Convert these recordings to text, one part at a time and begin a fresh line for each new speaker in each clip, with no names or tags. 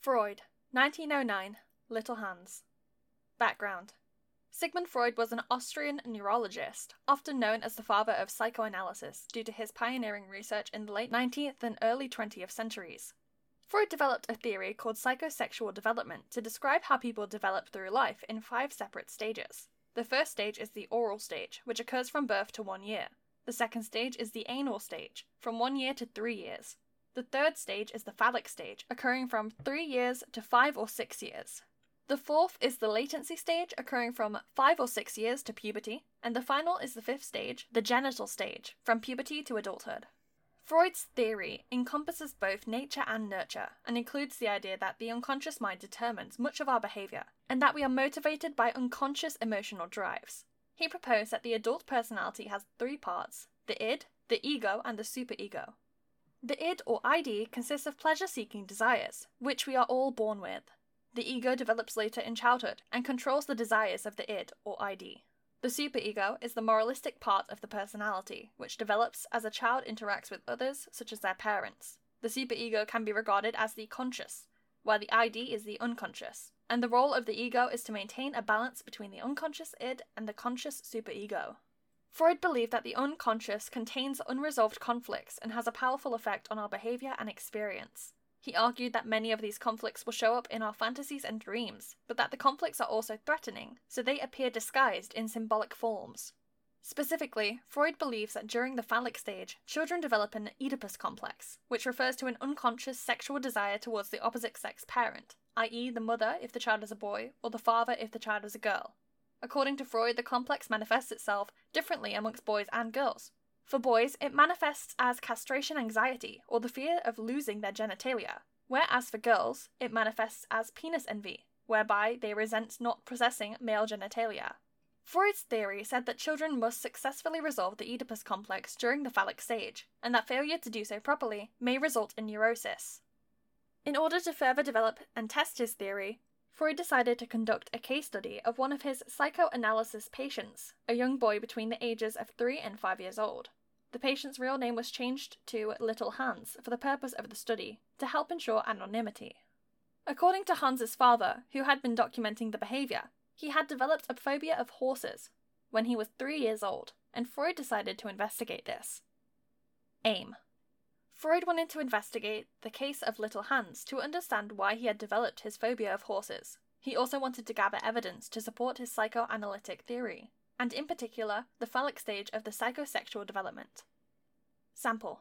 Freud, 1909, Little Hans. Background Sigmund Freud was an Austrian neurologist, often known as the father of psychoanalysis due to his pioneering research in the late 19th and early 20th centuries. Freud developed a theory called psychosexual development to describe how people develop through life in five separate stages. The first stage is the oral stage, which occurs from birth to one year. The second stage is the anal stage, from one year to three years. The third stage is the phallic stage, occurring from three years to five or six years. The fourth is the latency stage, occurring from five or six years to puberty. And the final is the fifth stage, the genital stage, from puberty to adulthood. Freud's theory encompasses both nature and nurture, and includes the idea that the unconscious mind determines much of our behavior, and that we are motivated by unconscious emotional drives. He proposed that the adult personality has three parts the id, the ego, and the superego. The id or ID consists of pleasure seeking desires, which we are all born with. The ego develops later in childhood and controls the desires of the id or ID. The superego is the moralistic part of the personality, which develops as a child interacts with others, such as their parents. The superego can be regarded as the conscious, while the ID is the unconscious, and the role of the ego is to maintain a balance between the unconscious id and the conscious superego. Freud believed that the unconscious contains unresolved conflicts and has a powerful effect on our behavior and experience. He argued that many of these conflicts will show up in our fantasies and dreams, but that the conflicts are also threatening, so they appear disguised in symbolic forms. Specifically, Freud believes that during the phallic stage, children develop an Oedipus complex, which refers to an unconscious sexual desire towards the opposite sex parent, i.e., the mother if the child is a boy, or the father if the child is a girl. According to Freud, the complex manifests itself differently amongst boys and girls. For boys, it manifests as castration anxiety or the fear of losing their genitalia, whereas for girls, it manifests as penis envy, whereby they resent not possessing male genitalia. Freud's theory said that children must successfully resolve the Oedipus complex during the phallic stage, and that failure to do so properly may result in neurosis. In order to further develop and test his theory, Freud decided to conduct a case study of one of his psychoanalysis patients, a young boy between the ages of 3 and 5 years old. The patient's real name was changed to Little Hans for the purpose of the study, to help ensure anonymity. According to Hans's father, who had been documenting the behavior, he had developed a phobia of horses when he was 3 years old, and Freud decided to investigate this. Aim Freud wanted to investigate the case of Little Hans to understand why he had developed his phobia of horses. He also wanted to gather evidence to support his psychoanalytic theory, and in particular, the phallic stage of the psychosexual development. Sample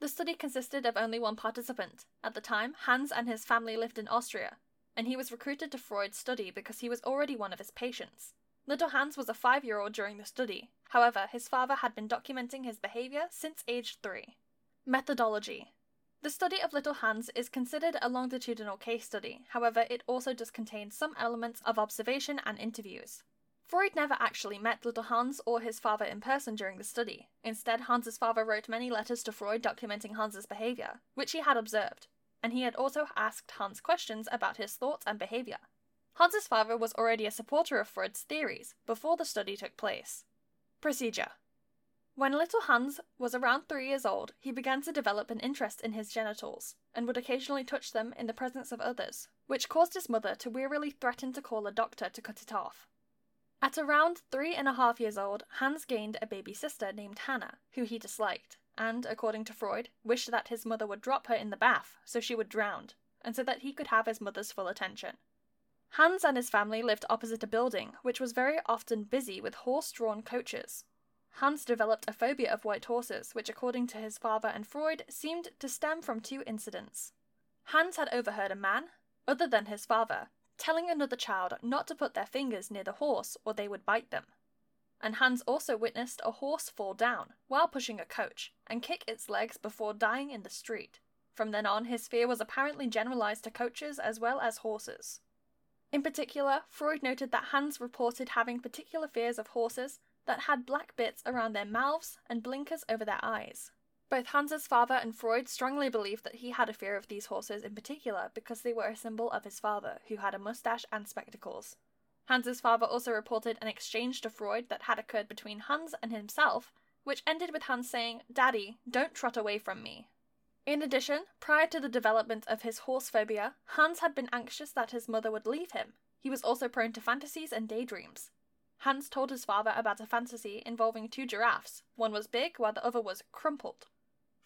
The study consisted of only one participant. At the time, Hans and his family lived in Austria, and he was recruited to Freud's study because he was already one of his patients. Little Hans was a five year old during the study. However, his father had been documenting his behavior since age three. Methodology The study of Little Hans is considered a longitudinal case study, however, it also does contain some elements of observation and interviews. Freud never actually met Little Hans or his father in person during the study. Instead, Hans's father wrote many letters to Freud documenting Hans's behavior, which he had observed, and he had also asked Hans questions about his thoughts and behavior. Hans's father was already a supporter of Freud's theories before the study took place. Procedure when little Hans was around three years old, he began to develop an interest in his genitals, and would occasionally touch them in the presence of others, which caused his mother to wearily threaten to call a doctor to cut it off. At around three and a half years old, Hans gained a baby sister named Hannah, who he disliked, and, according to Freud, wished that his mother would drop her in the bath so she would drown, and so that he could have his mother's full attention. Hans and his family lived opposite a building which was very often busy with horse drawn coaches, Hans developed a phobia of white horses, which, according to his father and Freud, seemed to stem from two incidents. Hans had overheard a man, other than his father, telling another child not to put their fingers near the horse or they would bite them. And Hans also witnessed a horse fall down while pushing a coach and kick its legs before dying in the street. From then on, his fear was apparently generalized to coaches as well as horses. In particular, Freud noted that Hans reported having particular fears of horses that had black bits around their mouths and blinkers over their eyes. Both Hans's father and Freud strongly believed that he had a fear of these horses in particular because they were a symbol of his father, who had a mustache and spectacles. Hans's father also reported an exchange to Freud that had occurred between Hans and himself, which ended with Hans saying, Daddy, don't trot away from me. In addition, prior to the development of his horse phobia, Hans had been anxious that his mother would leave him. He was also prone to fantasies and daydreams. Hans told his father about a fantasy involving two giraffes. One was big, while the other was crumpled.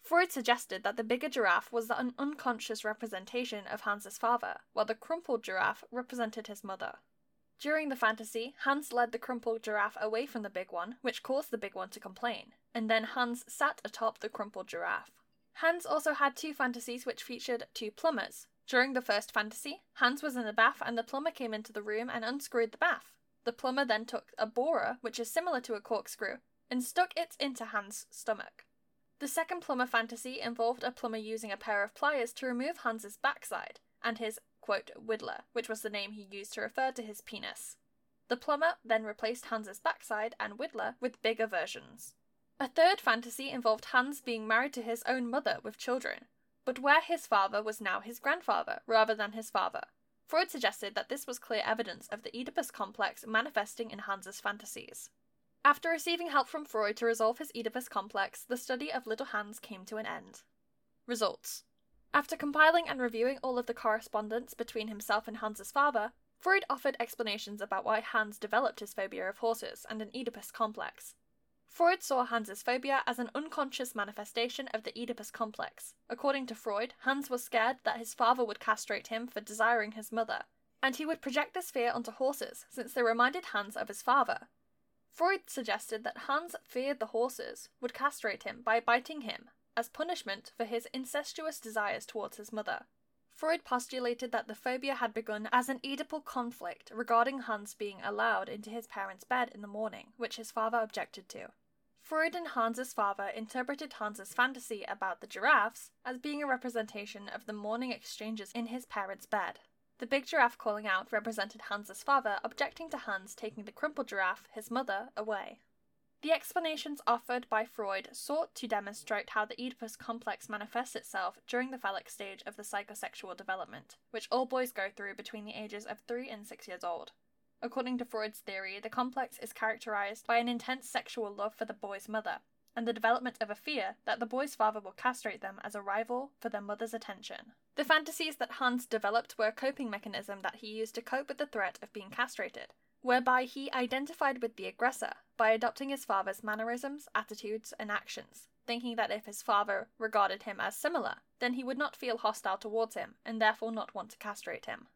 Freud suggested that the bigger giraffe was an unconscious representation of Hans's father, while the crumpled giraffe represented his mother. During the fantasy, Hans led the crumpled giraffe away from the big one, which caused the big one to complain, and then Hans sat atop the crumpled giraffe. Hans also had two fantasies which featured two plumbers. During the first fantasy, Hans was in the bath and the plumber came into the room and unscrewed the bath. The plumber then took a borer, which is similar to a corkscrew, and stuck it into Hans' stomach. The second plumber fantasy involved a plumber using a pair of pliers to remove Hans's backside and his quote widdler, which was the name he used to refer to his penis. The plumber then replaced Hans's backside and widdler with bigger versions. A third fantasy involved Hans being married to his own mother with children, but where his father was now his grandfather rather than his father. Freud suggested that this was clear evidence of the Oedipus complex manifesting in Hans's fantasies. After receiving help from Freud to resolve his Oedipus complex, the study of little Hans came to an end. Results After compiling and reviewing all of the correspondence between himself and Hans's father, Freud offered explanations about why Hans developed his phobia of horses and an Oedipus complex. Freud saw Hans's phobia as an unconscious manifestation of the Oedipus complex. According to Freud, Hans was scared that his father would castrate him for desiring his mother, and he would project this fear onto horses since they reminded Hans of his father, Freud suggested that Hans feared the horses would castrate him by biting him as punishment for his incestuous desires towards his mother. Freud postulated that the phobia had begun as an Oedipal conflict regarding Hans being allowed into his parents' bed in the morning, which his father objected to. Freud and Hans's father interpreted Hans's fantasy about the giraffes as being a representation of the morning exchanges in his parents' bed. The big giraffe calling out represented Hans's father objecting to Hans taking the crumpled giraffe, his mother, away. The explanations offered by Freud sought to demonstrate how the Oedipus complex manifests itself during the phallic stage of the psychosexual development, which all boys go through between the ages of 3 and 6 years old. According to Freud's theory, the complex is characterized by an intense sexual love for the boy's mother, and the development of a fear that the boy's father will castrate them as a rival for their mother's attention. The fantasies that Hans developed were a coping mechanism that he used to cope with the threat of being castrated, whereby he identified with the aggressor by adopting his father's mannerisms, attitudes, and actions, thinking that if his father regarded him as similar, then he would not feel hostile towards him and therefore not want to castrate him.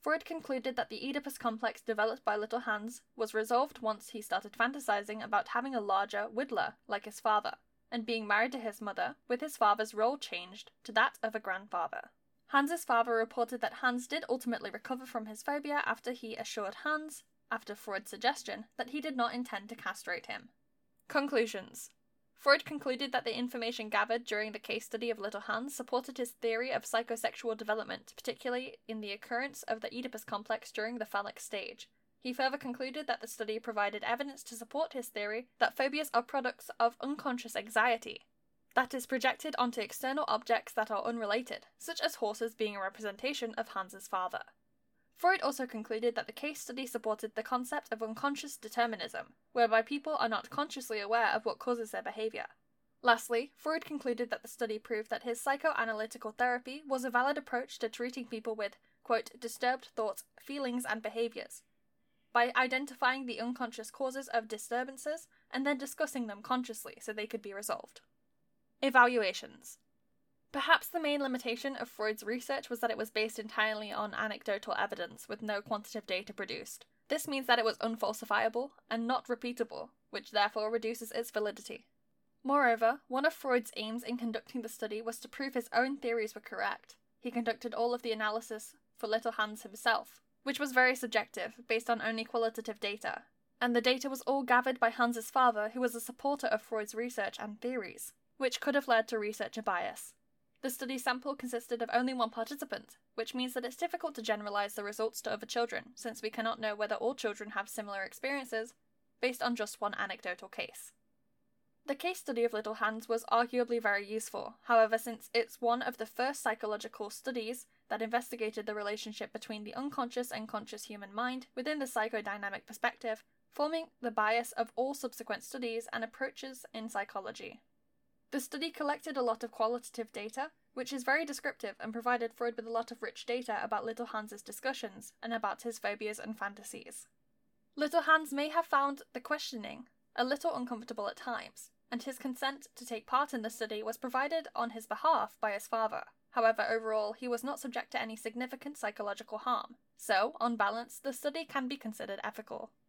Freud concluded that the Oedipus complex developed by little Hans was resolved once he started fantasizing about having a larger widdler like his father, and being married to his mother, with his father's role changed to that of a grandfather. Hans's father reported that Hans did ultimately recover from his phobia after he assured Hans, after Freud's suggestion, that he did not intend to castrate him. Conclusions Freud concluded that the information gathered during the case study of Little Hans supported his theory of psychosexual development, particularly in the occurrence of the Oedipus complex during the phallic stage. He further concluded that the study provided evidence to support his theory that phobias are products of unconscious anxiety, that is projected onto external objects that are unrelated, such as horses being a representation of Hans's father. Freud also concluded that the case study supported the concept of unconscious determinism, whereby people are not consciously aware of what causes their behavior. Lastly, Freud concluded that the study proved that his psychoanalytical therapy was a valid approach to treating people with, quote, disturbed thoughts, feelings, and behaviors, by identifying the unconscious causes of disturbances and then discussing them consciously so they could be resolved. Evaluations Perhaps the main limitation of Freud's research was that it was based entirely on anecdotal evidence with no quantitative data produced. This means that it was unfalsifiable and not repeatable, which therefore reduces its validity. Moreover, one of Freud's aims in conducting the study was to prove his own theories were correct. He conducted all of the analysis for Little Hans himself, which was very subjective, based on only qualitative data. And the data was all gathered by Hans's father, who was a supporter of Freud's research and theories, which could have led to researcher bias. The study sample consisted of only one participant, which means that it's difficult to generalize the results to other children, since we cannot know whether all children have similar experiences based on just one anecdotal case. The case study of Little Hans was arguably very useful, however, since it's one of the first psychological studies that investigated the relationship between the unconscious and conscious human mind within the psychodynamic perspective, forming the bias of all subsequent studies and approaches in psychology. The study collected a lot of qualitative data, which is very descriptive and provided Freud with a lot of rich data about little Hans's discussions and about his phobias and fantasies. Little Hans may have found the questioning a little uncomfortable at times, and his consent to take part in the study was provided on his behalf by his father. However, overall, he was not subject to any significant psychological harm, so, on balance, the study can be considered ethical.